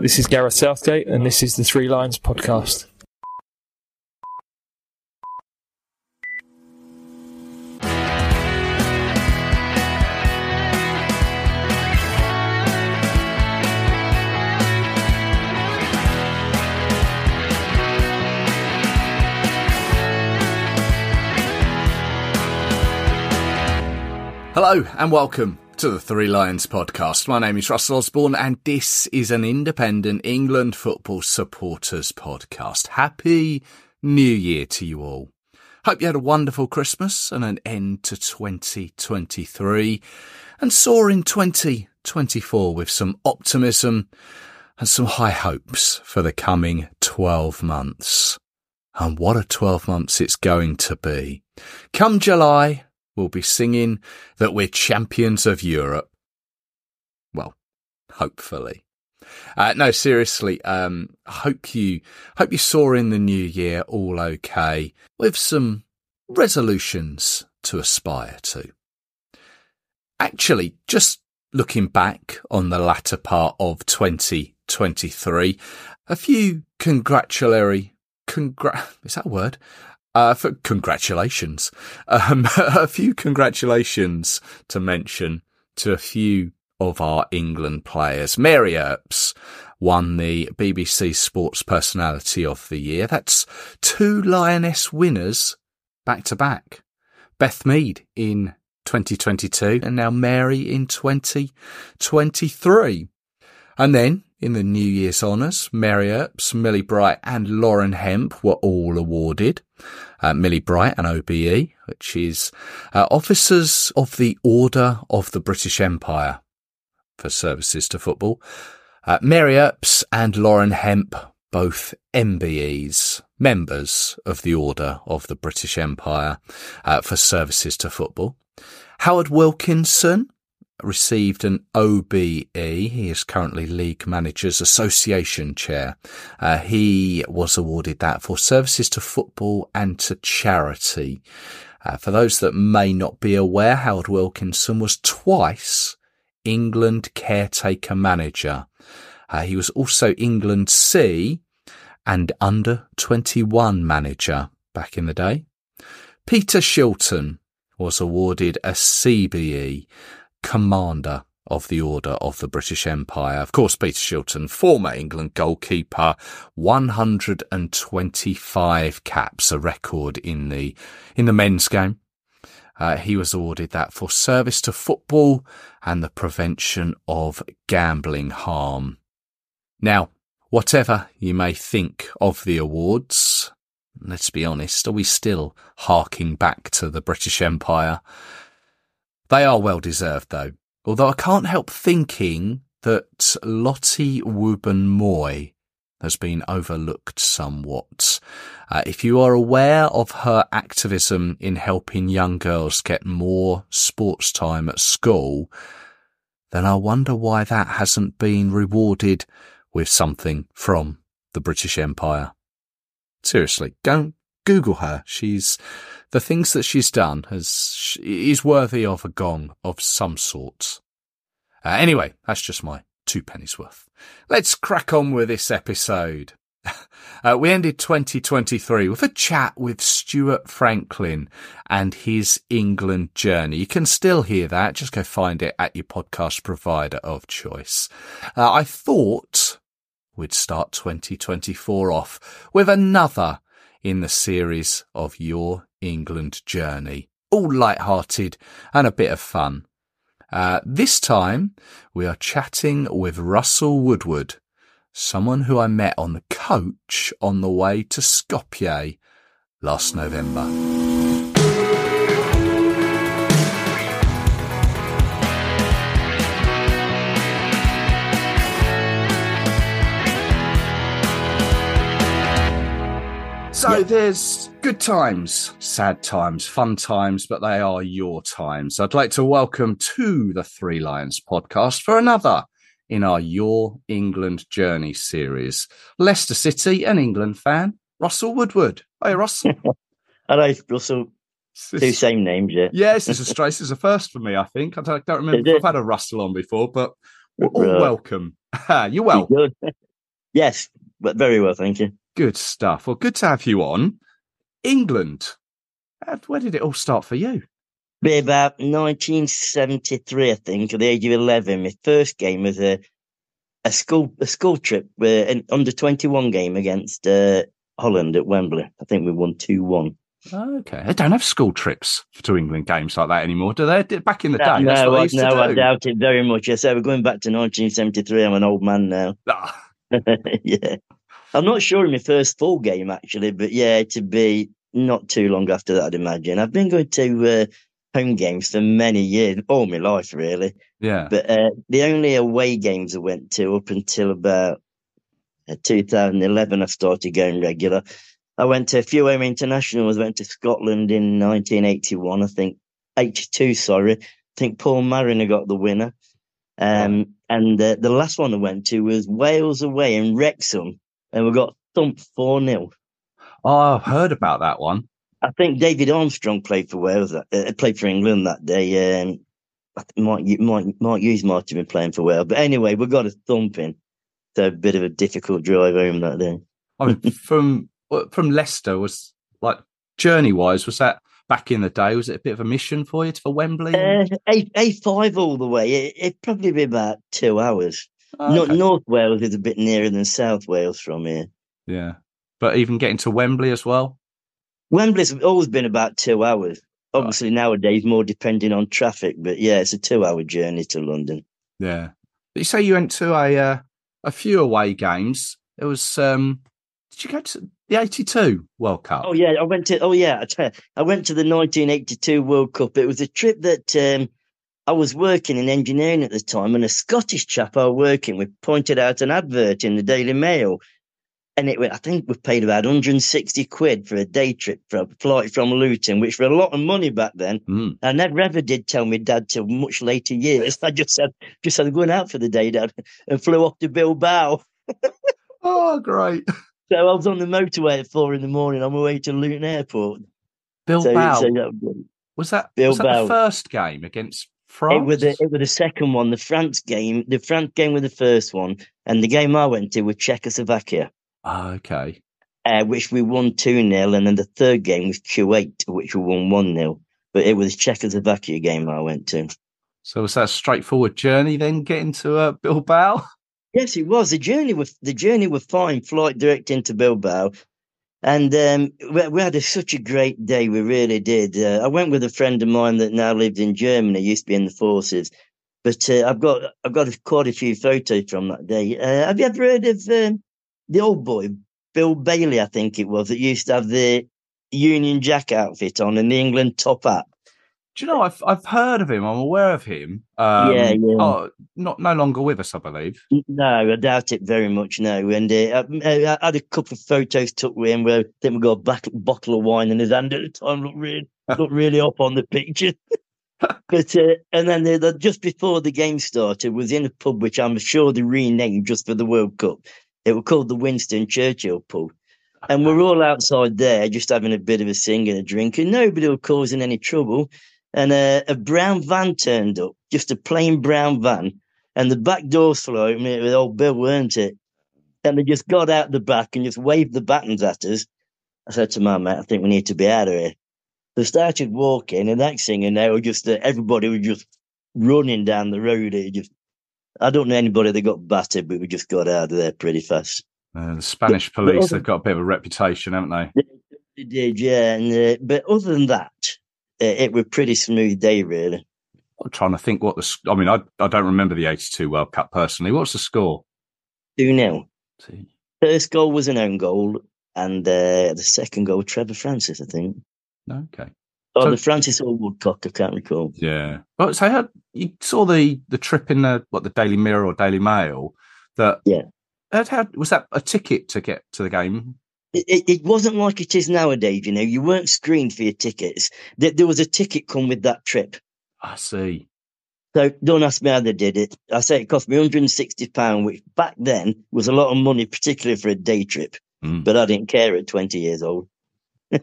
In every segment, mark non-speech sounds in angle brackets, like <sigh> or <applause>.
This is Gareth Southgate, and this is the Three Lions podcast. Hello and welcome to the Three Lions podcast. My name is Russell Osborne and this is an independent England football supporters podcast. Happy New Year to you all. Hope you had a wonderful Christmas and an end to 2023 and saw in 2024 with some optimism and some high hopes for the coming 12 months. And what a 12 months it's going to be. Come July, we'll be singing that we're champions of Europe. Well, hopefully. Uh, no, seriously. Um, hope you hope you saw in the new year all okay with some resolutions to aspire to. Actually, just looking back on the latter part of 2023, a few congratulatory, congrat, is that a word? Uh, for congratulations. Um, <laughs> a few congratulations to mention to a few of our England players. Mary Earps won the BBC Sports Personality of the Year. That's two Lioness winners back to back. Beth Mead in 2022 and now Mary in 2023. And then in the New Year's honours, Mary Earps, Millie Bright and Lauren Hemp were all awarded. Uh, Millie Bright and OBE, which is uh, Officers of the Order of the British Empire for services to football. Uh, Mary Earps and Lauren Hemp, both MBEs, members of the Order of the British Empire uh, for services to football. Howard Wilkinson, received an OBE. He is currently League Managers Association chair. Uh, he was awarded that for services to football and to charity. Uh, for those that may not be aware, Howard Wilkinson was twice England caretaker manager. Uh, he was also England C and under 21 manager back in the day. Peter Shilton was awarded a CBE Commander of the Order of the British Empire. Of course, Peter Shilton, former England goalkeeper, 125 caps, a record in the, in the men's game. Uh, he was awarded that for service to football and the prevention of gambling harm. Now, whatever you may think of the awards, let's be honest, are we still harking back to the British Empire? They are well deserved though, although I can't help thinking that Lottie Wubben-Moy has been overlooked somewhat. Uh, if you are aware of her activism in helping young girls get more sports time at school, then I wonder why that hasn't been rewarded with something from the British Empire. Seriously, go Google her. She's the things that she's done has is worthy of a gong of some sort. Uh, anyway, that's just my two pennies worth. Let's crack on with this episode. <laughs> Uh, we ended 2023 with a chat with Stuart Franklin and his England journey. You can still hear that. Just go find it at your podcast provider of choice. Uh, I thought we'd start 2024 off with another in the series of Your England Journey. All light-hearted and a bit of fun. Uh, this time we are chatting with Russell Woodward, someone who I met on the coach on the way to Skopje last November. So yeah. there's good times, sad times, fun times, but they are your times. I'd like to welcome to the Three Lions podcast for another in our Your England Journey series. Leicester City, an England fan, Russell Woodward. Hey, Russell. <laughs> Hello, Russell. Two same names, yeah. Yeah, this is a. This is a first for me, I think. I don't, don't remember if I've had a Russell on before, but all welcome. <laughs> You're well. Yes, but very well, thank you. Good stuff. Well, good to have you on. England. Where did it all start for you? Be about 1973, I think, at the age of 11. My first game was a a school a school trip, uh, an under 21 game against uh, Holland at Wembley. I think we won 2 1. Okay, they don't have school trips to England games like that anymore, do they? Back in the day, no, no, no I doubt it very much. I said we're going back to 1973. I'm an old man now. Ah. <laughs> yeah, I'm not sure in my first full game actually, but yeah, to be not too long after that, I'd imagine. I've been going to uh, home games for many years, all my life really. Yeah, but uh, the only away games I went to up until about uh, 2011, I started going regular. I went to a few home internationals. I went to Scotland in 1981, I think 82. Sorry, I think Paul Mariner got the winner. Um, and uh, the last one I went to was Wales away in Wrexham, and we got thumped four 0 Oh, I've heard about that one. I think David Armstrong played for Wales, that, uh, played for England that day. Um, Mark, Mark, Mark Hughes might have been playing for Wales, but anyway, we got a thumping. So a bit of a difficult drive home that day. I mean, <laughs> from from Leicester was like journey wise, was that back in the day? Was it a bit of a mission for you for Wembley? Uh, a A five all the way. It, would probably be about two hours. Oh, okay. North Wales is a bit nearer than South Wales from here. Yeah, but even getting to Wembley as well. Wembley's always been about two hours. Obviously right. nowadays more depending on traffic, but yeah, it's a two-hour journey to London. Yeah, but you say you went to a uh, a few away games. It was um, did you go to the 82 World Cup? Oh, yeah. I went to, oh, yeah. I went to the 1982 World Cup. It was a trip that um, I was working in engineering at the time, and a Scottish chap I was working with pointed out an advert in the Daily Mail. And it, I think we paid about 160 quid for a day trip for a flight from Luton, which were a lot of money back then. Mm. I never ever did tell my dad till much later years. I just said, just said, going out for the day, dad, <laughs> and flew off to Bilbao. <laughs> oh, great. So I was on the motorway at four in the morning on my way to Luton Airport. Bilbao. So, so was that Bilbao. was that the first game against France? It was, the, it was the second one. The France game. The France game was the first one, and the game I went to was Czechoslovakia. Oh, okay. Uh, which we won 2 0, and then the third game was Kuwait, which we won 1 0. But it was Czechoslovakia game I went to. So was that a straightforward journey then getting to uh, Bilbao? Yes, it was. The journey was the journey was fine. Flight direct into Bilbao, and um, we, we, had a, such a great day. We really did. Uh, I went with a friend of mine that now lives in Germany. Used to be in the forces, but uh, I've got I've got quite a few photos from that day. Uh, have you ever heard of um, the old boy Bill Bailey? I think it was that used to have the Union Jack outfit on and the England top hat. Do you know I've I've heard of him. I'm aware of him. Um, yeah, yeah. Oh, not no longer with us, I believe. No, I doubt it very much. No, and uh, I, I, had a couple of photos took with him where I think we got a bottle, bottle of wine in his hand at the time. Looked really <laughs> looked really up on the picture. <laughs> but uh, and then they, they, just before the game started, was in a pub which I'm sure they renamed just for the World Cup. It was called the Winston Churchill pub. And we're all outside there, just having a bit of a sing and a drink, and nobody was causing any trouble and a, a brown van turned up, just a plain brown van, and the back doors flew open. It was old Bill, weren't it? And they just got out the back and just waved the batons at us. I said to my mate, I think we need to be out of here. They started walking, and next thing you know, just uh, everybody was just running down the road. It just, I don't know anybody that got battered, but we just got out of there pretty fast. Uh, the Spanish but, police, but other, they've got a bit of a reputation, haven't they? They, they did, yeah. And, uh, but other than that, it, it was pretty smooth day, really. I'm trying to think what the. I mean, I I don't remember the '82 World Cup personally. What's the score? Two 0 First goal was an own goal, and uh, the second goal, Trevor Francis, I think. Okay. Oh, so, the Francis or Woodcock, I can't recall. Yeah. But so had, you saw the the trip in the what the Daily Mirror or Daily Mail that yeah. Had, had, was that a ticket to get to the game? It, it wasn't like it is nowadays. You know, you weren't screened for your tickets. There, there was a ticket come with that trip. I see. So don't ask me how they did it. I say it cost me 160 pound, which back then was a lot of money, particularly for a day trip. Mm. But I didn't care at 20 years old. <laughs>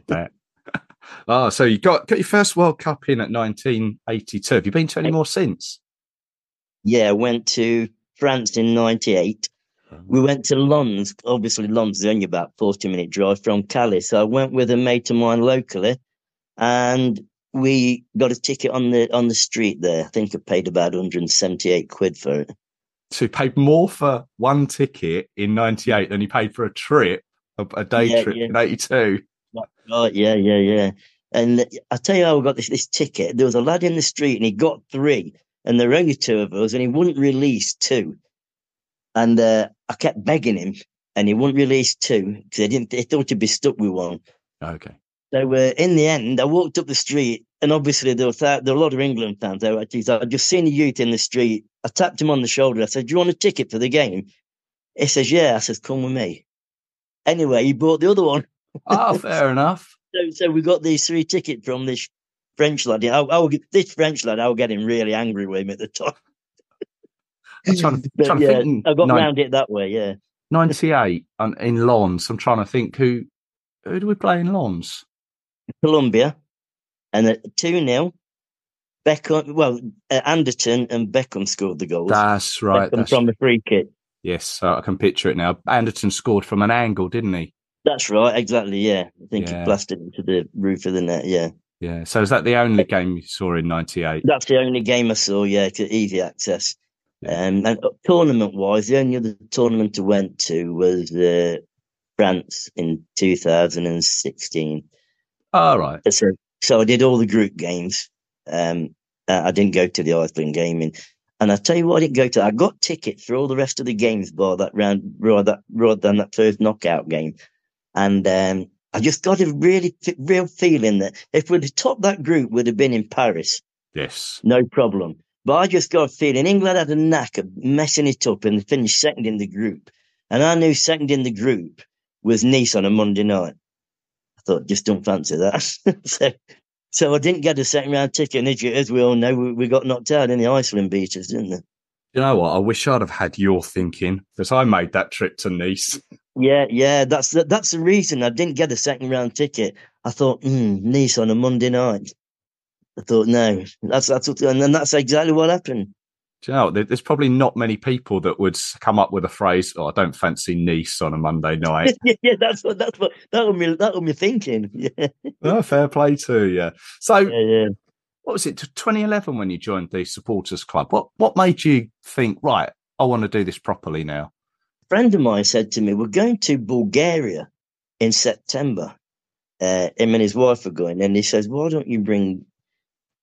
oh, <laughs> so you got got your first World Cup in at 1982. Have you been to any more since? Yeah, went to France in '98 we went to Lens. Obviously, Lens is only about 40 minute drive from Calais. So I went with a mate of mine locally and we got a ticket on the on the street there. I think I paid about 178 quid for it. So you paid more for one ticket in '98 than you paid for a trip, a, a day Yeah, trip yeah. in '82. Right, yeah, yeah, yeah. And I tell you how I got this, this ticket. There was a lad in the street and he got three, and there were only two of us, and he wouldn't release two. And uh, I kept begging him, and he wouldn't release two because he didn't. He thought he'd be stuck with one. Okay. So uh, in the end, I walked up the street, and obviously there were th- there were a lot of England fans there. Actually, so I just seen a youth in the street. I tapped him on the shoulder. I said, "Do you want a ticket for the game?" He says, "Yeah." I says, "Come with me." Anyway, he bought the other one. Oh, <laughs> fair enough. So, so we got these three tickets from this French lad. I, I would, this French lad, I was getting really angry with him at the time. I'm trying to, <laughs> But trying to think. I got Nin- round it that way. Yeah, 98 um, in Lens. I'm trying to think who who do we play in Lens? Colombia, and at two 0 Beckham. Well, uh, Anderton and Beckham scored the goals. That's right. That's, from a free kick. yes, I can picture it now. Anderton scored from an angle, didn't he? That's right, exactly. Yeah, I think Yeah. it blasted into the roof of the net. Yeah, Yeah. So is that the only game you saw in '98? that's the only game I saw. Yeah, to easy access. Um, and tournament wise, the only other tournament I went to was uh, France in 2016. All right. So, so I did all the group games. Um, I didn't go to the Iceland gaming. And I tell you what, I didn't go to. I got tickets for all the rest of the games bar that round, rather that, rather than that first knockout game. And um, I just got a really real feeling that if we'd have topped that group, we'd have been in Paris, Yes. no problem. But I just got a feeling England had a knack of messing it up and finished second in the group. And I knew second in the group was Nice on a Monday night. I thought, just don't fancy that. <laughs> so, so I didn't get a second round ticket. And as, we all know, we, we got knocked out in the Iceland beaches, didn't they? You know what? I wish I'd have had your thinking because I made that trip to Nice. Yeah, yeah, that's the, that's the reason I didn't get a second round ticket. I thought, hmm, Nice on a Monday night. I thought, no, that's that's what, and then that's exactly what happened. Do you know, there's probably not many people that would come up with a phrase, "Oh, I don't fancy Nice on a Monday night." <laughs> yeah, that's what that's what that was me that was me thinking. <laughs> Yeah, oh, fair play to you. So, yeah, yeah. what was it? 2011 when you joined the supporters club. What what made you think, right? I want to do this properly now. A friend of mine said to me, "We're going to Bulgaria in September." Uh, him and his wife are going, and he says, "Why don't you bring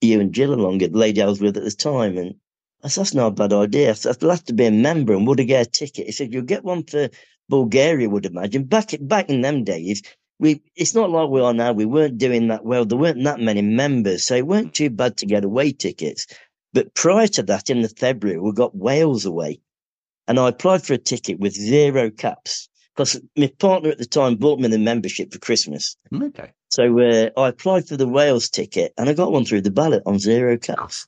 you and Jill along?" The lady I was with at the time, and I said, "That's not a bad idea." I said, "I'll have to be a member, and would I get a ticket?" He said, "You'll get one for Bulgaria, would imagine." Back back in them days, we it's not like we are now. We weren't doing that well. There weren't that many members, so it weren't too bad to get away tickets. But prior to that, in the February, we got Wales away and I applied for a ticket with zero caps because my partner at the time bought me the membership for Christmas. Mm, okay. So uh, I applied for the Wales ticket and I got one through the ballot on zero caps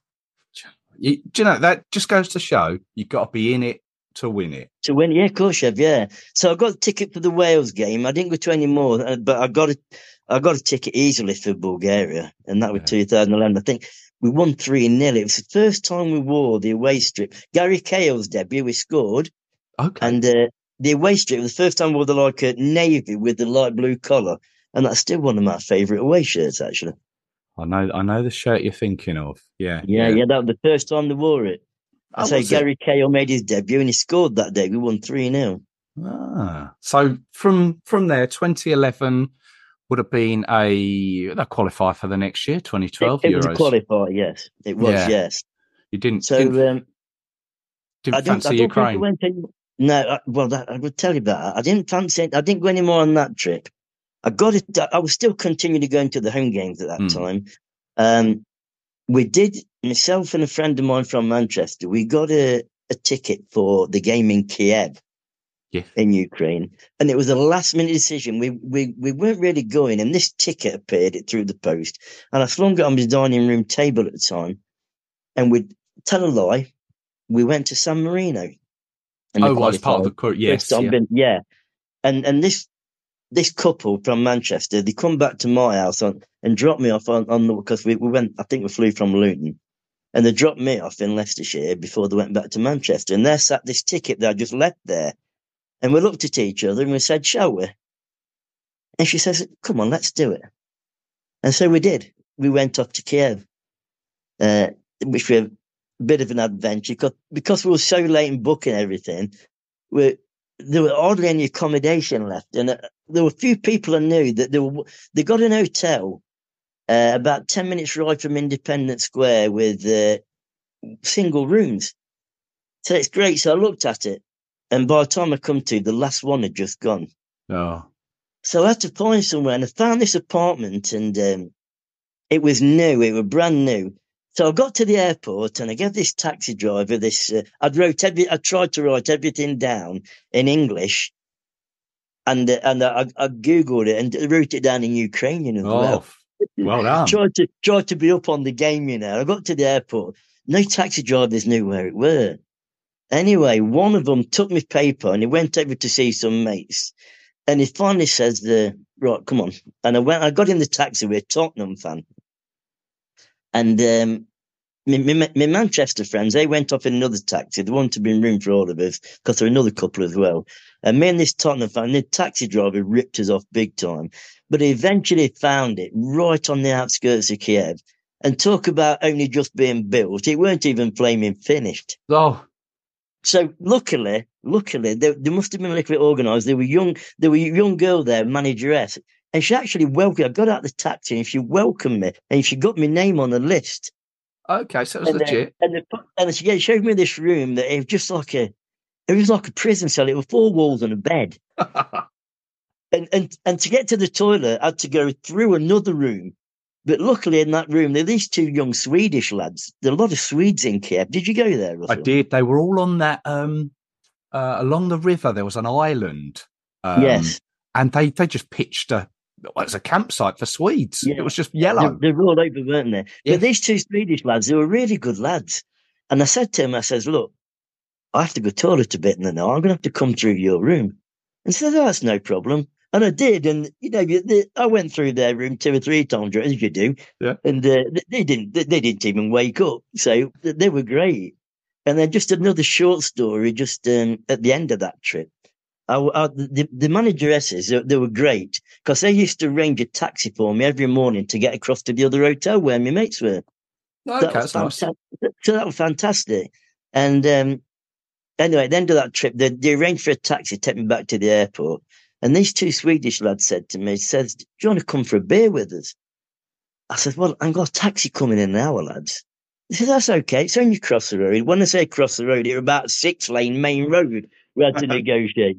You, do you know that just goes to show you've got to be in it to win it. to win. Yeah, of course, yeah. So I got a ticket for the Wales game. I didn't go to any more, uh, but I got a, I got a ticket easily for Bulgaria, and that was Yeah. 2011. I think we won three 0 It was the first time we wore the away strip. Gary Cahill's debut, we scored. Okay. And uh, the away strip was the first time we wore the like a navy with the light blue collar, and that's still one of my favourite away shirts. Actually, I know. I know the shirt you're thinking of. Yeah. yeah, yeah, that was the first time they wore it. I say was it? Gary Cahill made his debut and he scored that day. We won three 0 Ah, so from from there, 2011 would have been a that qualify for the next year, 2012 It, it was a Euros. qualifier, yes, it was, Yeah. yes. you didn't So didn't, um, didn't I didn't. fancy I don't think I Ukraine. went any, no, I, well, that, I would tell you about that. I didn't fancy. I didn't go any more on that trip. I got it. I was still continuing to go into the home games at that Hmm. time. Um, we did myself and a friend of mine from Manchester. We got a, a ticket for the game in Kiev Yeah. in Ukraine, and it was a last minute decision. We we we weren't really going, and this ticket appeared it through the post, and I flung it on my dining room table at the time, and we tell a lie, we went to San Marino. and Oh, we well, as part of the yes, yeah. yeah. And and this this couple from Manchester, they come back to my house on, and drop me off on, on the because we, we went. I think we flew from Luton, and they dropped me off in Leicestershire before they went back to Manchester. And there sat this ticket that I just left there, And we looked at each other and we said, shall we? And she says, come on, let's do it. And so we did. We went off to Kiev, uh, which was a bit of an adventure because, because we were so late in booking everything. We, there were hardly any accommodation left. And uh, there were a few people I knew that they were, they got an hotel uh, about 10 minutes ride from Independence Square with uh, single rooms. So it's great. So I looked at it. And by the time I come to, the last one had just gone. Oh, So I had to find somewhere and I found this apartment and um, it was new. It was brand new. So I got to the airport and I gave this taxi driver this, uh, I'd wrote every, I tried to write everything down in English and, uh, and I, I Googled it and wrote it down in Ukrainian as well. oh, well done. Tried to, tried to be up on the game, you know. I got to the airport. No taxi drivers knew where it were. Anyway, one of them took my paper and he went over to see some mates. And he finally says, "The right, come on. And I went, I got in the taxi with a Tottenham fan. And um, my, Manchester friends, they went off in another taxi. They wanted to be in room for all of us because there were another couple as well. And me and this Tottenham fan, the taxi driver ripped us off big time. But he eventually found it right on the outskirts of Kiev. And talk about only just being built. It weren't even flaming finished. Oh, So luckily, luckily, they, they must have been a little bit organised. There were young, there were a young girl there, manageress, and she actually welcomed. I got out of the taxi and she welcomed me, and she got my name on the list. okay. So it was And, legit. and, they put- and she gave- showed me this room that it was just like a, it was like a prison cell. It was four walls and a bed, <laughs> and and and to get to the toilet, I had to go through another room. But luckily, in that room, there are these two young Swedish lads. There are a lot of Swedes in Kiev. Did you go there? I did. They were all on that um uh, along the river. There was an island. Um, yes. and they they just pitched a was a campsite for Swedes. Yeah. It was just yellow. They were all over, weren't they? Yeah. But these two Swedish lads, they were really good lads. And I said to him, I says, look, I have to go toilet a bit and then I'm going to have to come through your room. And he said, oh, that's no problem. And I did. And, you know, they, I went through their room two or three times, as you do. Yeah. And uh, they, didn't, they, they didn't even wake up. So they were great. And then just another short story, just um, at the end of that trip. I, I, the, the manageresses, they, they were great because they used to arrange a taxi for me every morning to get across to the other hotel where my mates were. okay, that was that's nice. So that was fantastic. And um, anyway, at the end of that trip, they, they arranged for a taxi to take me back to the airport. And these two Swedish lads said to me, says, do you want to come for a beer with us? I said, well, I've got a taxi coming in an hour, lads. He said, that's okay. It's only across the road. When I say across the road, it's about a six lane main road. We had to <laughs> negotiate.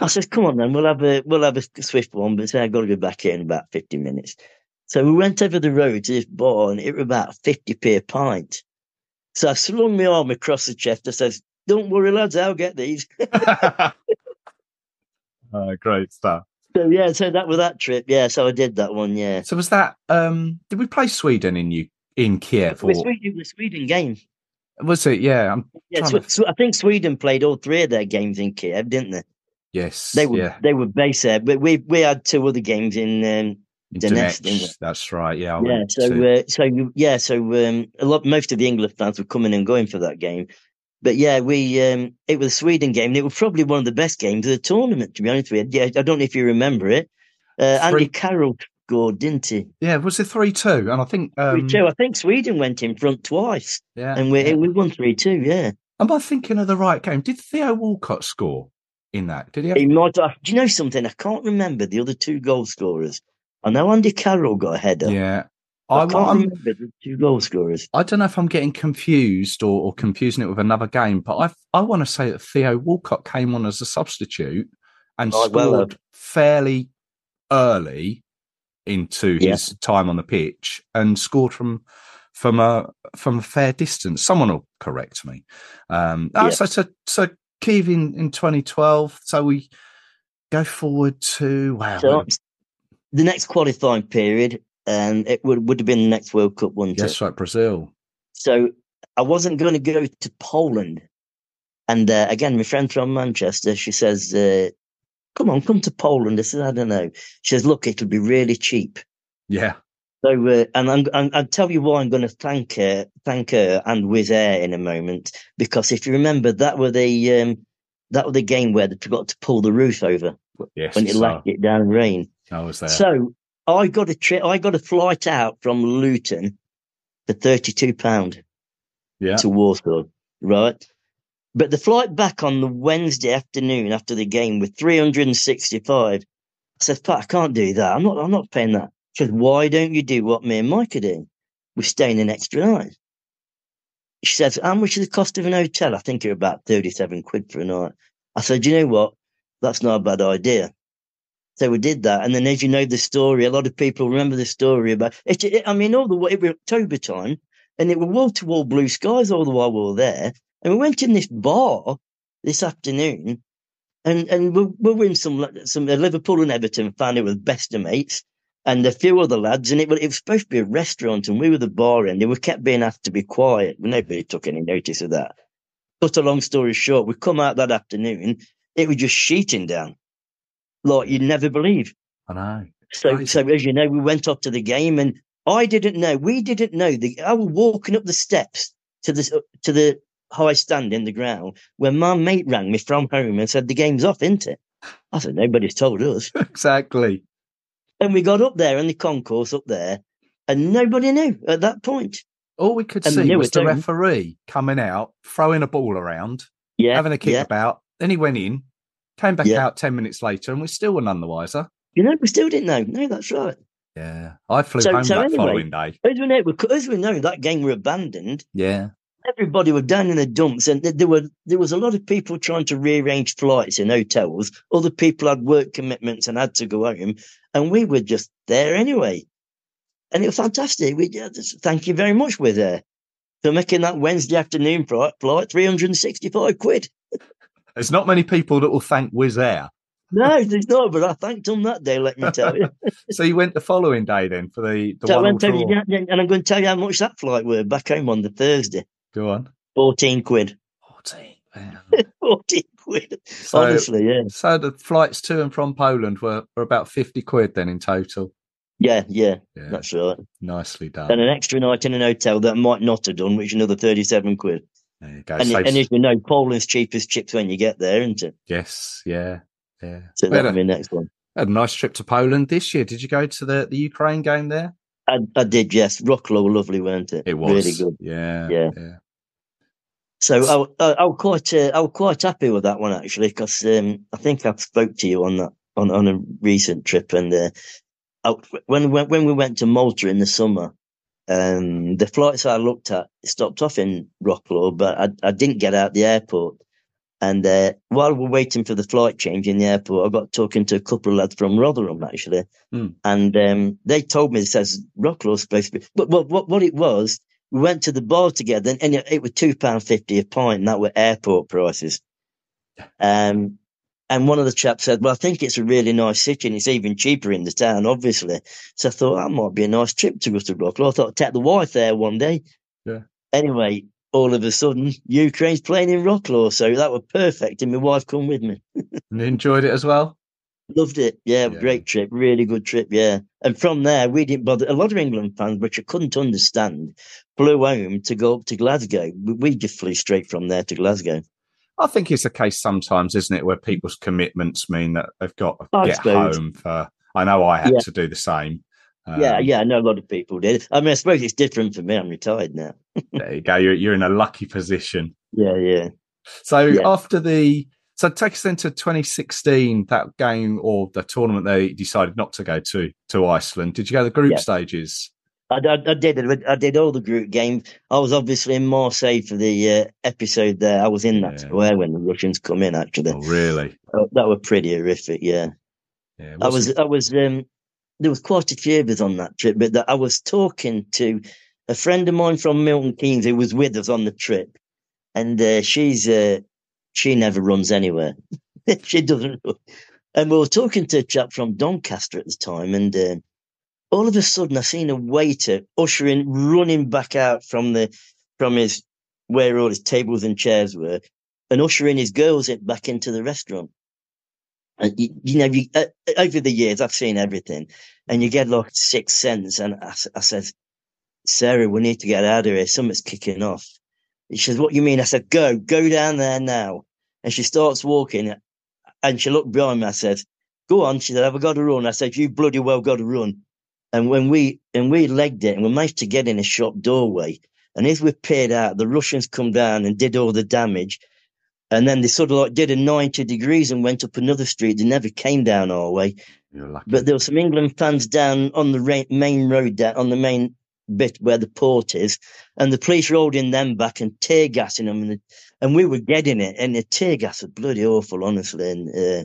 I said, come on then, we'll have a, we'll have a swift one, but say I've got to go back here in about 50 minutes. So we went over the road to this bar and it was about 50p a pint. So I slung my arm across the chest. I says, don't worry, lads, I'll get these. <laughs> <laughs> oh, great stuff. So yeah, so that was that trip. Yeah, so I did that one. Yeah, So was that? um Did we play Sweden in you in Kiev? it was Or, Sweden, it was Sweden game. was it? Yeah. I'm, Yeah, Trying Swe- Swe- I think Sweden played all three of their games in Kiev, didn't they? Yes. They were yeah. they were based there, but we we had two other games in. Um, Donetsk, Donetsk. That's right. Yeah. Yeah, so uh, so yeah, so um, a lot most of the England fans were coming and going for that game. But yeah, we um, it was a Sweden game. And it was probably one of the best games of the tournament. To be honest with you, yeah, I don't know if you remember it. Uh, Andy Carroll scored, didn't he? yeah. Was it three two? And I think um, Three two. I think Sweden went in front twice, yeah. and we yeah. we won three two. Yeah, Am I thinking of the right game? Did Theo Walcott score in that? Did he? Have... he might. Have, do you know something? I can't remember the other two goal scorers. I know Andy Carroll got a header. Yeah. I I, can't I'm, remember the two goal scorers. I don't know if I'm getting confused or, or confusing it with another game, but I I want to say that Theo Walcott came on as a substitute and Oh, well, scored fairly early into Yeah. his time on the pitch and scored from from a from a fair distance. Someone will correct me. Um, oh, so so so Kiev in, in 2012. So we go forward to wow. So the next qualifying period, and it would would have been the next World Cup, wouldn't yes, right, Brazil. So I wasn't going to go to Poland. And uh, again, my friend from Manchester, she says, uh, "Come on, come to Poland." I said, "I don't know." She says, "Look, it'll be really cheap." Yeah. So, uh, and I'm, I'm, I'll tell you why I'm going to thank her, thank her and Wizz Air in a moment, because if you remember, that were the um, that was the game where they forgot to pull the roof over Yes. when it so left it down rain. I was there. So I got a trip. I got a flight out from Luton for thirty-two pound yeah. to Warsaw, right? But the flight back on the Wednesday afternoon after the game was three hundred and sixty-five. I said, "Pat, I can't do that. I'm not. I'm not paying that." She said, "Why don't you do what me and Mike are doing? We're staying an extra night." She says, "How much is the cost of an hotel?" I think it about thirty-seven quid for a night. I said, "You know what? That's not a bad idea." So we did that, and then as you know the story, a lot of people remember the story about it. it I mean, all the way it was October time, and it was wall to wall blue skies all the while we were there. And we went in this bar this afternoon, and and we, we were in some some uh, Liverpool and Everton fan. It was best of mates, and a few other lads, and it was it was supposed to be a restaurant, and we were the bar end, and we kept being asked to be quiet. Nobody took any notice of that. Cut a long story short, we come out that afternoon, it was just sheeting down, like you'd never believe. I know. So, Crazy. so as you know, we went up to the game, and I didn't know. We didn't know. The, I was walking up the steps to the to the high stand in the ground when my mate rang me from home and said the game's off, isn't it? I said nobody's told us, <laughs> Exactly. And we got up there in the concourse up there, and nobody knew at that point. All we could And see was the referee coming out, throwing a ball around, Yeah, having a kick yeah. about. Then he went in, came back Yeah. out 10 minutes later, and we still were none the wiser. You know, we still didn't know. No, that's right. Yeah. I flew So- home so that anyway- following day. As we know, as we know, that game were abandoned. Yeah. Everybody were down in the dumps and there were there was a lot of people trying to rearrange flights in hotels. Other people had work commitments and had to go home and we were just there anyway. And it was fantastic. We just- thank you very much we're there. For making that wednesday afternoon flight, flight 365 quid. <laughs> There's not many people that will thank Wizz Air. no there's not but i thanked them that day let me tell you. <laughs> So you went the following day then for the, the so one all went to- draw. yeah, yeah, and i'm going to tell you how much that flight were back home on the thursday Go on. 14 quid 14. <laughs> 14 quid So, honestly yeah so the flights to and from Poland were, were about 50 quid then in total. yeah yeah Yeah. that's right Nicely done. and an extra night in an hotel that I might not have done, which is another 37 quid. There you go. And, Saves- and as you know, Poland's cheapest as chips when you get there, isn't it? yes. Yeah. Yeah. So We that'll a- be the next one. had a nice trip to Poland this year. Did you go to the, the Ukraine game there? I, I did, yes. Wroclaw lovely, weren't it? It was Really good. Yeah, Yeah. yeah. So I, I, I was quite, uh, I was quite happy with that one actually, because um, I think I spoke to you on that on, on a recent trip, and uh, I, when when when we went to Malta in the summer, um, the flights I looked at stopped off in Wroclaw, but I, I didn't get out the airport. And uh, while we're waiting for the flight change in the airport, I got talking to a couple of lads from Rotherham actually, Hmm. and um, they told me it says Wroclaw's supposed to be. But what what, what it was, we went to the bar together, and it, it was two pound fifty a pint, and that were airport prices. Um, and one of the chaps said, "Well, I think it's a really nice city, and it's even cheaper in the town, obviously." So I thought that might be a nice trip to go to Wroclaw. I thought I'd take the wife there one day. Yeah. Anyway, all of a sudden, Ukraine's playing in Wroclaw, so that was perfect, and my wife come with me. <laughs> And enjoyed it as well? Loved it. Yeah, Yeah. great trip. Really good trip. Yeah. And from there, we didn't bother. A lot of England fans, which I couldn't understand, flew home to go up to Glasgow. We, just flew straight from there to Glasgow. I think it's a case sometimes, isn't it, where people's commitments mean that they've got to I get suppose. home for. I know I had Yeah. to do the same. yeah, Um, yeah. I know a lot of people did. I mean, I suppose it's different for me. I'm retired now. There you go. You're, you're in a lucky position. Yeah, yeah. So Yeah. after the so take us into 2016, that game or the tournament they decided not to go to to Iceland. Did you go to the group Yeah. stages? I, I, I did. I did all the group games. I was obviously in Marseille for the uh, episode there. I was in that Yeah. square when the Russians come in. Actually, Oh, really? Uh, that were pretty horrific. Yeah. Yeah. I was, wasn't- I was, um, there was quite a few of us on that trip, but that I was talking to a friend of mine from Milton Keynes who was with us on the trip, and uh, she's, uh, she never runs anywhere. <laughs> she doesn't. run. And we were talking to a chap from Doncaster at the time, and uh, all of a sudden I seen a waiter ushering, running back out from the, from his, where all his tables and chairs were, and ushering his girls back into the restaurant. And you, you know, you, uh, over the years, I've seen everything, and you get like sixth sense. And I said, Sarah, we need to get out of here. Something's kicking off. She says, What you mean? I said, Go, go down there now. And she starts walking and she looked behind me. I said, Go on. She said, Have I got to run? I said, You bloody well got to run. And when we and we legged it and we managed to get in a shop doorway. And as we peered out, the Russians come down and did all the damage. And then they sort of like did a 90 degrees and went up another street. They never came down our way. But there were some England fans down on the main road, down on the main bit where the port is, and the police holding them back and tear gassing them, and, the, and we were getting it, and the tear gas was bloody awful, honestly. And uh,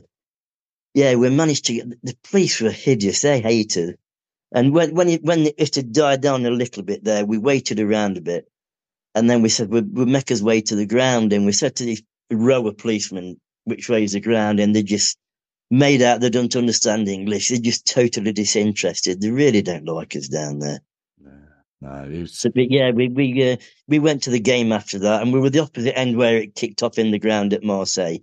yeah, we managed to get the police were hideous; they hated. And when when it, when it had died down a little bit there, we waited around a bit, and then we said we'd, we'd make us way to the ground, and we said to the row of policemen which way is the ground, and they just made out they don't understand English. They're just totally disinterested. They really don't like us down there. No, was... so, but yeah, we we uh, we went to the game after that, and we were the opposite end where it kicked off in the ground at Marseille.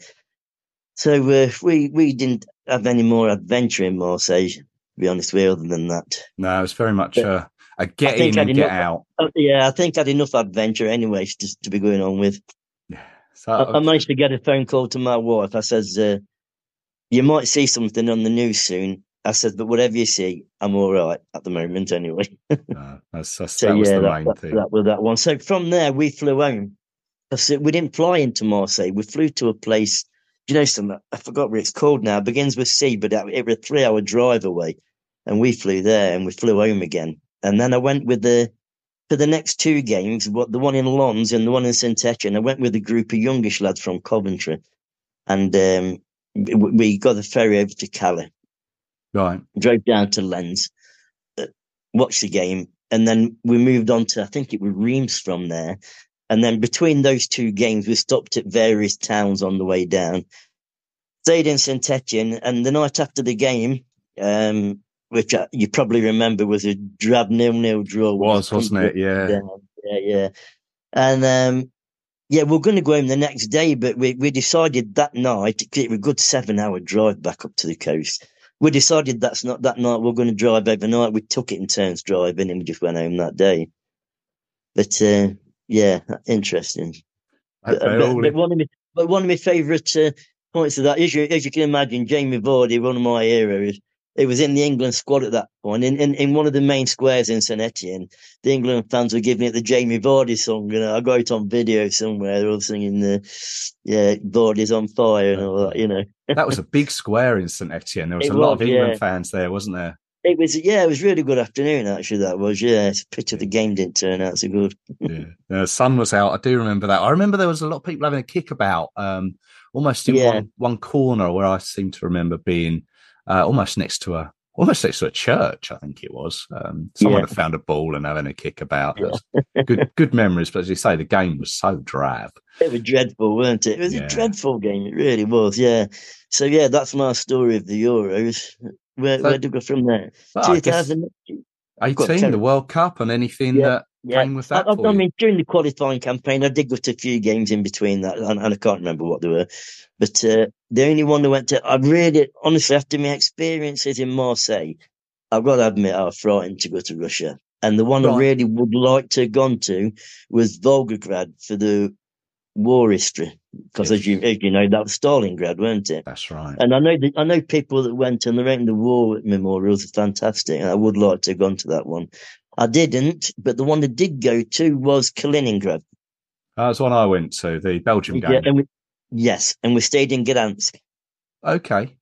So uh, we we didn't have any more adventure in Marseille, to be honest with you, other than that. No, it was very much uh, a get in and get out. Uh, yeah, I think I had enough adventure anyway to, to be going on with. Yeah, so, I, I, managed to get a phone call to my wife. I says, uh, "You might see something on the news soon." I said, but whatever you see, I'm all right at the moment anyway. <laughs> that's, that's, so, that was yeah, the that, main thing. That was that one. So from there, we flew home. We didn't fly into Marseille. We flew to a place, you know, some, I forgot what it's called now. It begins with C, but it was a three hour drive away. And we flew there and we flew home again. And then I went with the, for the next two games, what the one in Lens and the one in St Etienne, I went with a group of youngish lads from Coventry. And um, we got the ferry over to Calais Right. Drove down to Lens, uh, watched the game, and then we moved on to I think it was Reims from there. And then between those two games, we stopped at various towns on the way down. Stayed in Saint Etienne, and the night after the game, um, which you probably remember was a drab nil-nil draw. Was wasn't it? Yeah, down. yeah, yeah. And um, yeah, we're going to go home the next day, but we, we decided that night it was a good seven-hour drive back up to the coast we decided that's not that night we're going to drive overnight. We took it in turns driving and we just went home that day. But uh, yeah, interesting. But, but, but, one of my, but one of my favourite uh, points of that is, you, as you can imagine, Jamie Vardy, one of my heroes, it was in the England squad at that point. In, in, in one of the main squares in St Etienne, the England fans were giving it the Jamie Vardy song. You know, I got it on video somewhere. They're all singing the, yeah, Vardy's on fire and all that, you know. <laughs> that was a big square in St Etienne. There was it a was, lot of England yeah. fans there, wasn't there? It was, yeah, it was really good afternoon, actually, that was, yeah. It's a pity the game didn't turn out so good. <laughs> yeah. The sun was out. I do remember that. I remember there was a lot of people having a kickabout, um, almost in yeah. one, one corner where I seem to remember being uh, almost next to a almost next to a church, I think it was. Um, someone yeah. had found a ball and having a kick about. Yeah. good, <laughs> good memories. But as you say, the game was so drab. It was dreadful, weren't it? It was yeah. a dreadful game. It really was. Yeah. So yeah, that's my story of the Euros. Where, so, where do we go from there? Well, 2018, the World Cup, and anything that yeah. came with that. I, I mean, during the qualifying campaign, I did go to a few games in between that, and, and I can't remember what they were. But uh, the only one that went to, I really, honestly, after my experiences in Marseille, I've got to admit, I was frightened to go to Russia. And the one right. I really would like to have gone to was Volgograd for the war history. Because yes. as you as you know, that was Stalingrad, weren't it? That's right. And I know that I know people that went and they're the war memorials are fantastic. And I would like to have gone to that one. I didn't, but the one that did go to was Kaliningrad. That's one I went to, the Belgium game. Yeah, and we, Yes, and we stayed in Gdansk. Okay.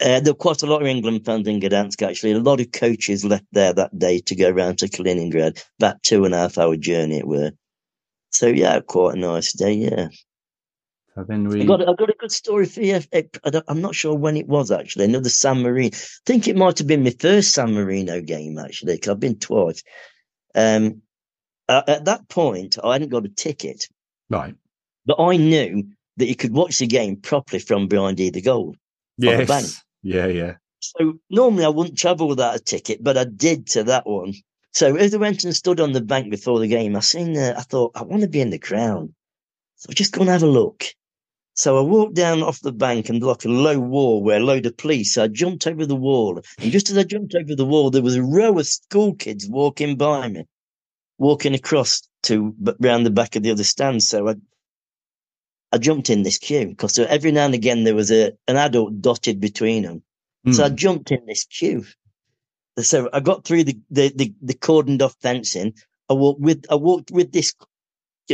Uh, there were quite a lot of England fans in Gdansk, actually. A lot of coaches left there that day to go round to Kaliningrad. About two and a half hour journey it were. So, yeah, quite a nice day, yeah. Then we... I got, I got a good story for you. I'm not sure when it was, actually. Another San Marino. I think it might have been my first San Marino game, actually, because I've been twice. Um, at that point, I hadn't got a ticket. Right. But I knew that you could watch the game properly from behind either goal. Yes. Yeah, yeah. So normally I wouldn't travel without a ticket, but I did to that one. So as I went and stood on the bank before the game, I seen the, I thought, I want to be in the crowd. So I'm just going to have a look. So I walked down off the bank and like a low wall where a load of police. So I jumped over the wall. And just as I jumped over the wall, there was a row of school kids walking by me, walking across to round the back of the other stand. So I I jumped in this queue because every now and again there was a an adult dotted between them. So I Hmm. jumped in this queue. So I got through the the, the, the cordoned off fencing. I walked with I walked with this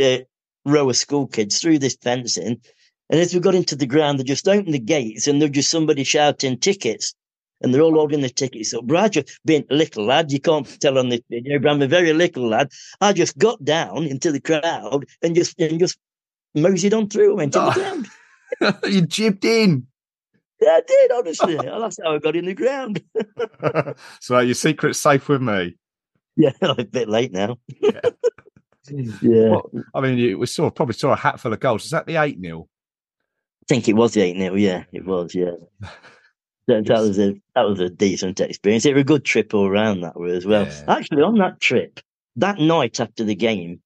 uh, row of school kids through this fencing, and as we got into the ground, they just opened the gates, and there was just somebody shouting tickets, and they're all holding the tickets up. But I just being a little lad, you can't tell on this video, but I'm a very little lad. I just got down into the crowd and just and just moseyed on through, went to the Oh. ground. <laughs> you jibbed in. Yeah, I did honestly. <laughs> That's how I got in the ground. <laughs> so your secret's safe with me. Yeah, a bit late now. Yeah. Yeah, Well, I mean, we saw probably saw a hat full of goals. Is that the eight 0 I think it was the eight 0 Yeah, it was. Yeah, that, <laughs> that was a that was a decent experience. It was a good trip all around that way as well. Yeah. Actually, on that trip, that night after the game,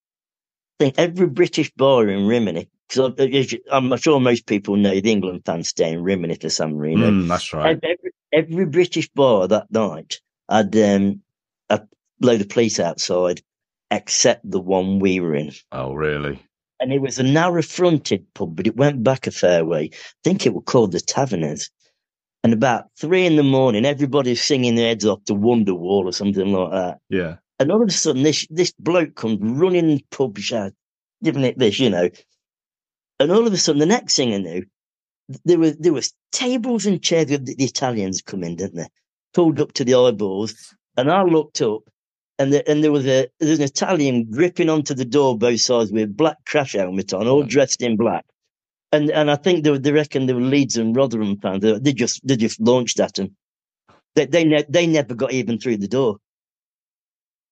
I think every British bar in Rimini, because I'm sure most people know the England fans stay in Rimini for San Marino. Mm, that's right. Every, every British bar that night had um, a load of police outside, except the one we were in. Oh, really? And it was a narrow fronted pub, but it went back a fair way. I think it was called the Taverners. And about three in the morning, everybody's singing their heads off to Wonderwall or something like that. Yeah. And all of a sudden, this this bloke comes running in the pub, shout, giving it this, you know. And all of a sudden, the next thing I knew, there was there was tables and chairs with the, the Italians coming, didn't they? Pulled up to the eyeballs, and I looked up, and the, and there was a there was an Italian gripping onto the door both sides with a black crash helmet on, all dressed in black. And and I think they, were- they reckon they were Leeds and Rotherham fans. They, they just they just launched at him. They they, ne- they never got even through the door.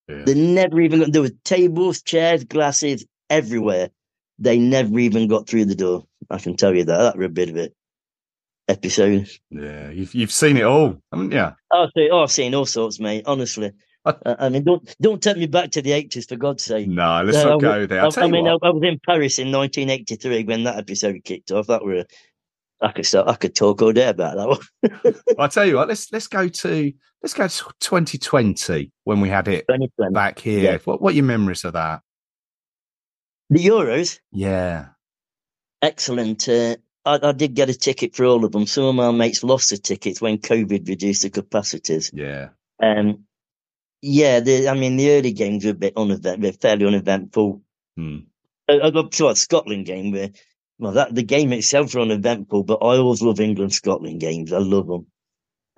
yeah. They never even got. There were tables, chairs, glasses everywhere. They never even got through the door. I can tell you that. That was a bit of it episode. Yeah. You've you've seen it all, haven't you? Oh, oh, I've seen all sorts, mate. Honestly, I- I, I mean, don't don't take me back to the eighties for God's sake. No, let's No, not I go there. I, I mean, I. I was in Paris in 1983 when that episode kicked off. That were, I could start, I could talk all day about that one. <laughs> I'll tell you what. Let's let's go to let's go to 2020 when we had it back here. Yeah. What what are your memories of that? The Euros, Yeah. excellent. Uh, I, I did get a ticket for all of them. Some of my mates lost the tickets when COVID reduced the capacities. Yeah. Um, yeah, the, I mean, the early games were a bit uneventful, fairly uneventful. Hmm. I, I got to a Scotland game where, well, that the game itself was uneventful, but I always love England Scotland games. I love them.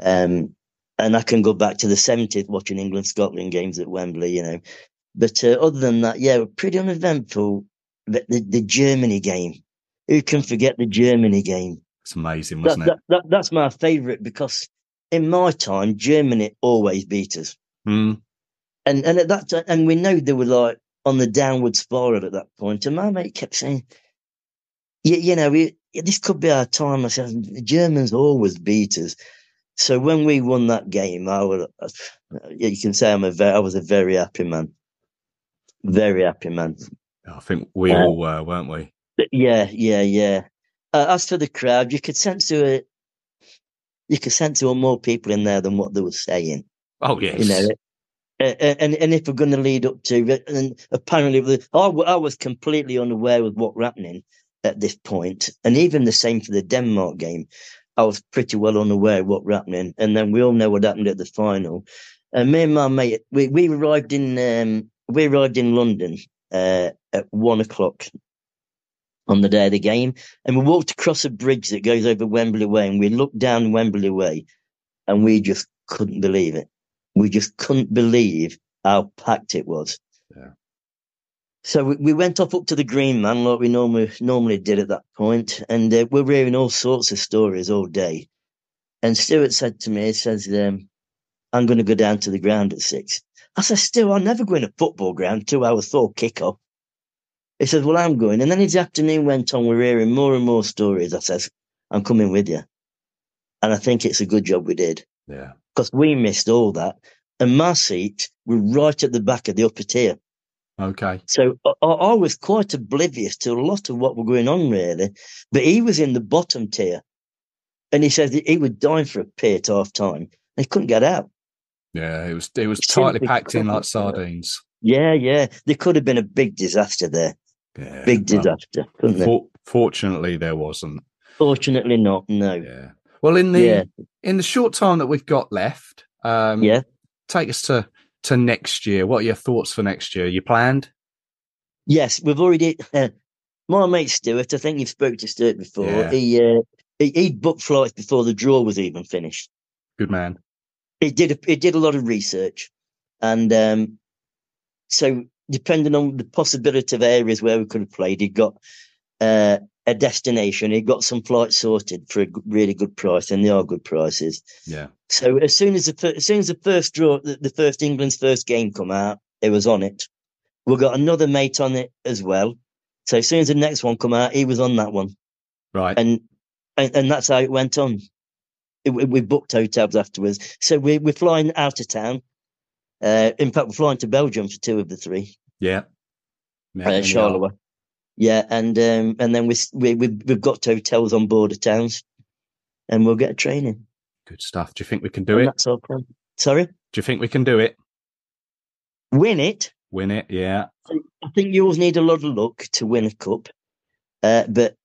Um, and I can go back to the 70th watching England Scotland games at Wembley, you know. But uh, other than that, yeah, pretty uneventful. The, the, the Germany game. Who can forget the Germany game? It's amazing, wasn't that, that, that's my favourite because in my time, Germany always beat us. Hmm. And and at that time, and we know they were like on the downward spiral at that point. And my mate kept saying, "You, you know, we, this could be our time." I said, "The Germans always beat us." So when we won that game, I was, you can say I'm a very, I was a very happy man, very happy man. I think we Uh, all were, weren't we? Yeah, yeah, yeah. Uh, as for the crowd, you could sense there were, you could sense there were more people in there than what they were saying. Oh yes. you know. And and if we're going to lead up to and apparently I, I was completely unaware of what was happening at this point, and even the same for the Denmark game, I was pretty well unaware of what was happening. And then we all know what happened at the final. And me and my mate, we, we arrived in um, we arrived in London uh, at one o'clock on the day of the game, and we walked across a bridge that goes over Wembley Way, and we looked down Wembley Way, and we just couldn't believe it. We just couldn't believe how packed it was. Yeah. So we, we went off up to the Green Man like we normally normally did at that point, and uh, we're hearing all sorts of stories all day. And Stuart said to me, he says, um, "I'm going to go down to the ground at six. I said, "Still, I'll never go in a football ground two hours before kickoff." He says, "Well, I'm going." And then as the afternoon went on, we're hearing more and more stories. I says, "I'm coming with you," and I think it's a good job we did Yeah. Because we missed all that. And my seat were right at the back of the upper tier. Okay. So I, I was quite oblivious to a lot of what were going on, really. But he was in the bottom tier. And he said that he would die for a pee at half time. He couldn't get out. Yeah. It was it was Simply tightly packed in like sardines. Yeah, yeah. There could have been a big disaster there. Yeah. Big well, disaster, there? for- Fortunately, there wasn't. Fortunately, not. No. Yeah. Well, in the Yeah. in the short time that we've got left, um, Yeah. take us to to next year. What are your thoughts for next year? You planned? Yes, we've already. Uh, my mate Stuart, I think you've spoke to Stuart before. Yeah. He uh, he he'd booked flights before the draw was even finished. Good man. He did a, he did a lot of research, and um, so depending on the possibility of areas where we could have played, he got uh, a destination. He got some flights sorted for a really good price, and they are good prices. Yeah. So as soon as the as soon as the first draw, the, the first England's first game come out, it was on it. We got another mate on it as well. So as soon as the next one come out, he was on that one, Right. and and, and that's how it went on. It, we, we booked hotels afterwards, so we, we're flying out of town. Uh, in fact, we're flying to Belgium for two of the three, yeah. Yeah, uh. Charleroi. Yeah, and um, and then we, we we we've got hotels on border towns, and we'll get a training. Good stuff. Do you think we can do And it? That's our plan. Sorry, Do you think we can do it? win it. Win it? Yeah. I think you always need a lot of luck to win a cup, uh, but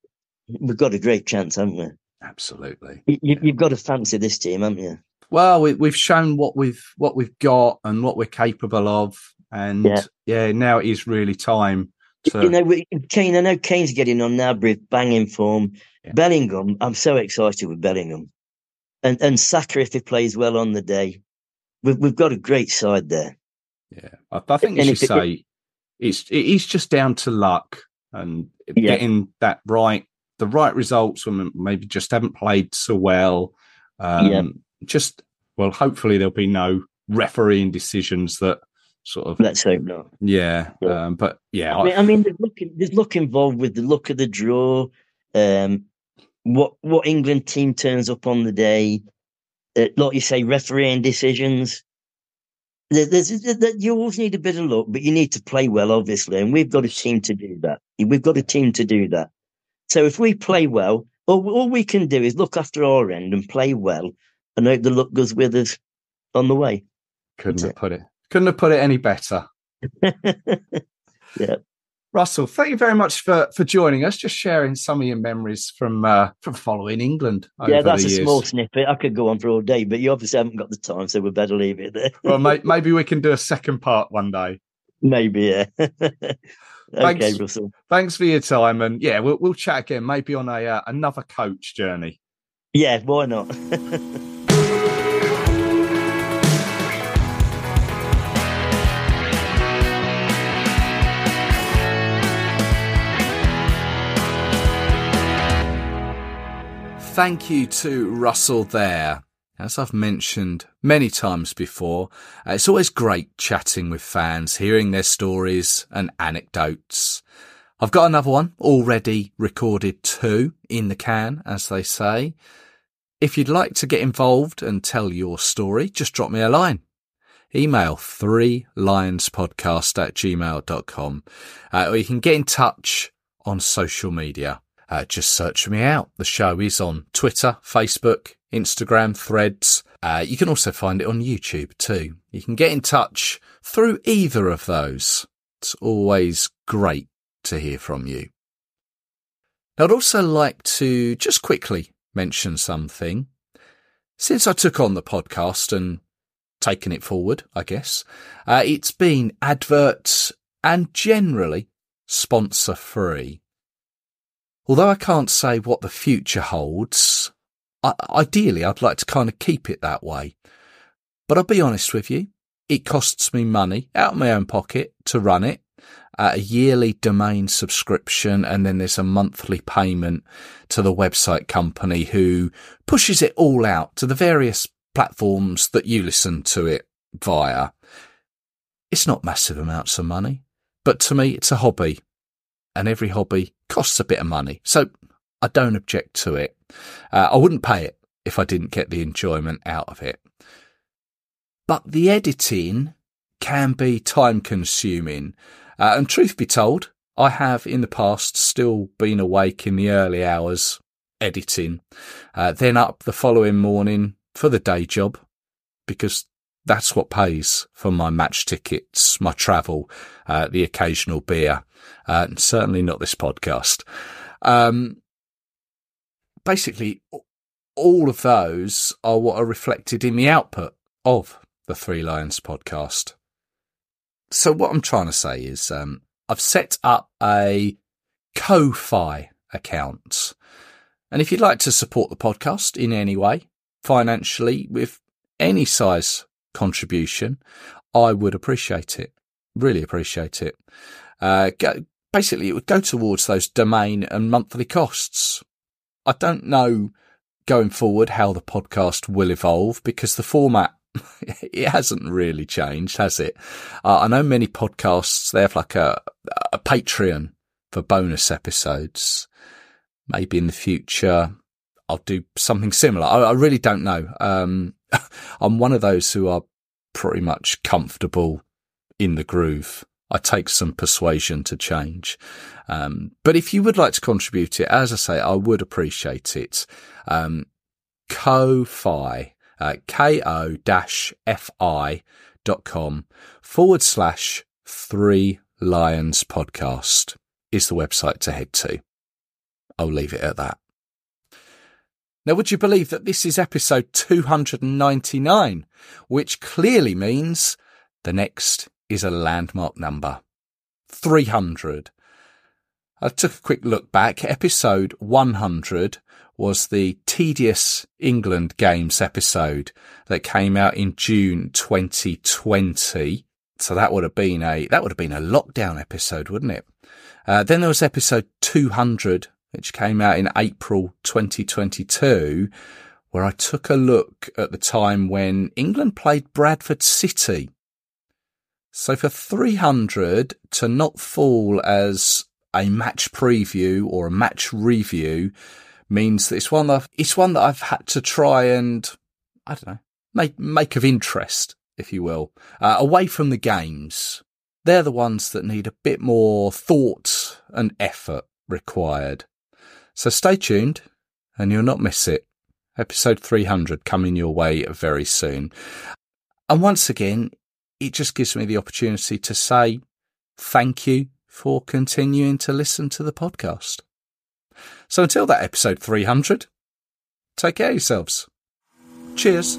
we've got a great chance, haven't we? Absolutely. You, you- you've got to fancy this team, haven't you? Well, we, we've shown what we've what we've got and what we're capable of, and yeah, Yeah. now it is really time to. You know, Kane. I know Kane's getting on now, with banging form. Yeah. Bellingham, I'm so excited with Bellingham, and and Saka if he plays well on the day. We've we've got a great side there. yeah, I, I think, And you if it- say, it's it is just down to luck and Yeah. getting that right, the right results when maybe just haven't played so well. Um, Yeah. Just well, hopefully there'll be no refereeing decisions that sort of Let's hope not. yeah. Yeah. Um, but yeah, I mean, I mean, there's luck, there's luck involved with the luck of the draw. Um, what what England team turns up on the day, uh, like you say, refereeing decisions. There- There's, there- you always need a bit of luck, but you need to play well, obviously, and we've got a team to do that. We've got a team to do that. So if we play well, all, all we can do is look after our end and play well, and hope the luck goes with us on the way. couldn't have put it couldn't have put it any better. <laughs> Yeah. Russell, thank you very much for for joining us. Just sharing some of your memories from uh, from following England. Over yeah, that's a years. small snippet. I could go on for all day, but you obviously haven't got the time, so we better leave it there. Well, may, <laughs> maybe we can do a second part one day. Maybe, yeah. <laughs> okay, Thanks. Russell. Thanks for your time, and yeah, we'll we'll chat again, maybe on a uh, another coach journey. Yeah, why not? Thank you to Russell there. As I've mentioned many times before, uh, it's always great chatting with fans, hearing their stories and anecdotes. I've got another one already recorded too in the can, as they say. If you'd like to get involved and tell your story, just drop me a line. Email three lionspodcast at gmail.com. Uh, or you can get in touch on social media. Uh, just search me out. The show is on Twitter, Facebook, Instagram, Threads. Uh, you can also find it on YouTube too. You can get in touch through either of those. It's always great to hear from you. I'd also like to just quickly mention something. Since I took on the podcast and taken it forward, I guess, uh, it's been adverts and generally sponsor free. Although I can't say what the future holds, I- ideally I'd like to kind of keep it that way. But I'll be honest with you, it costs me money out of my own pocket to run it, uh, a yearly domain subscription, and then there's a monthly payment to the website company who pushes it all out to the various platforms that you listen to it via. It's not massive amounts of money, but to me it's a hobby and every hobby costs a bit of money. So I don't object to it. Uh, I wouldn't pay it if I didn't get the enjoyment out of it. But the editing can be time consuming. Uh, and truth be told, I have in the past still been awake in the early hours editing, uh, then up the following morning for the day job because that's what pays for my match tickets, my travel, uh, the occasional beer, uh, and certainly not this podcast. Um, basically, all of those are what are reflected in the output of the Three Lions podcast. So what I'm trying to say is, um, I've set up a Ko-Fi account. And if you'd like to support the podcast in any way, financially, with any size contribution, I would appreciate it. Really appreciate it. Uh, go, basically, it would go towards those domain and monthly costs. I don't know going forward how the podcast will evolve because the format <laughs> it hasn't really changed, has it? Uh, I know many podcasts they have like a a Patreon for bonus episodes. Maybe in the future I'll do something similar. I, I really don't know. Um, <laughs> I'm one of those who are pretty much comfortable in the groove. I take some persuasion to change. Um, but if you would like to contribute it, as I say, I would appreciate it. Um, Ko-Fi, uh, ko-fi dot com forward slash three lions podcast is the website to head to. I'll leave it at that. Now, would you believe that this is episode 299, which clearly means the next is a landmark number 300. I took a quick look back. Episode 100 was the tedious England games episode that came out in June 2020. So that would have been a, that would have been a lockdown episode, wouldn't it? Uh, then there was episode 200, which came out in April 2022, where I took a look at the time when England played Bradford City. So for 300 to not fall as a match preview or a match review means that it's one that I've, it's one that I've had to try and I don't know make make of interest, if you will, uh, away from the games. They're the ones that need a bit more thought and effort required. So stay tuned, and you'll not miss it. Episode 300 coming your way very soon. And once again, it just gives me the opportunity to say thank you for continuing to listen to the podcast. So until that episode 300, take care of yourselves. Cheers.